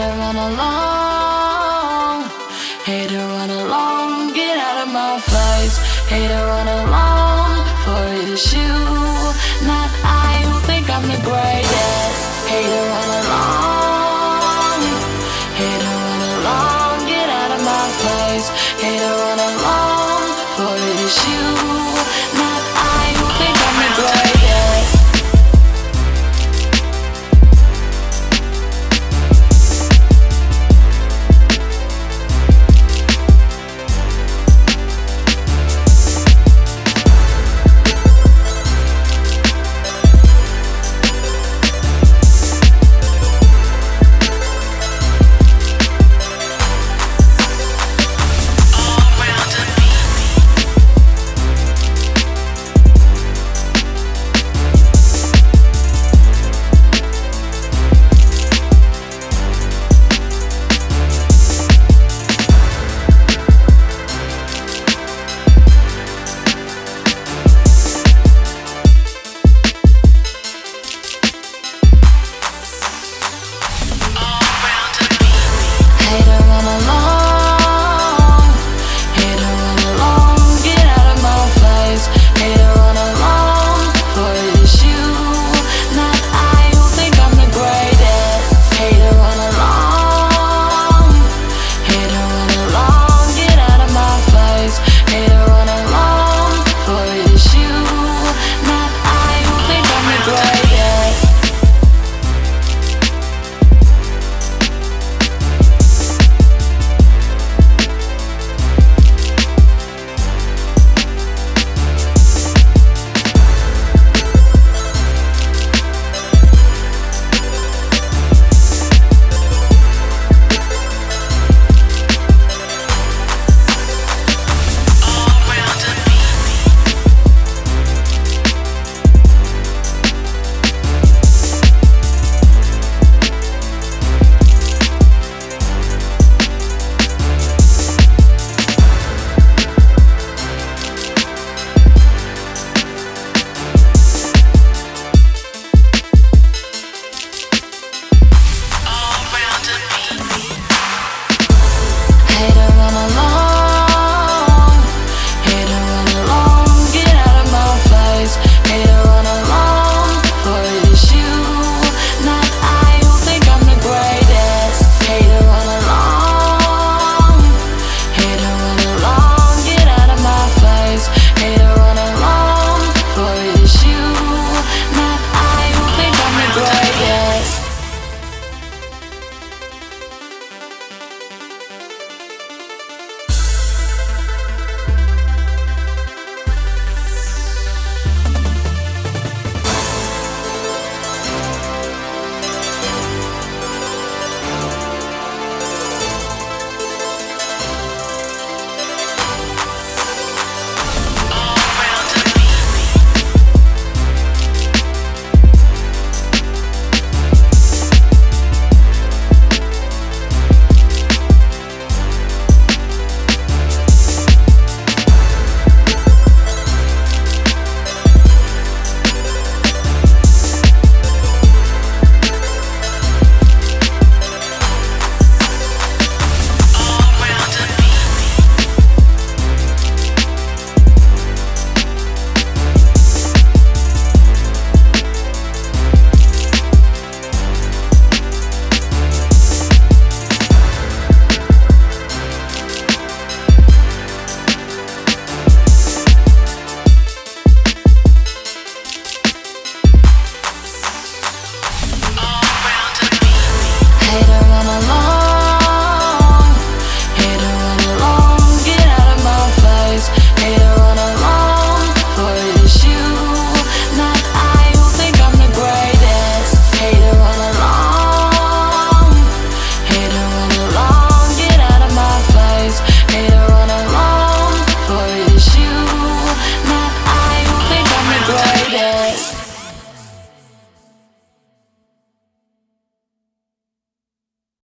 to run along. Hey to run along, get out of my face. Hey to run along, for it is you, not I, who think I'm the greatest. Hey to run along. Hey to run along, get out of my face. Hey to run along, for it is you, not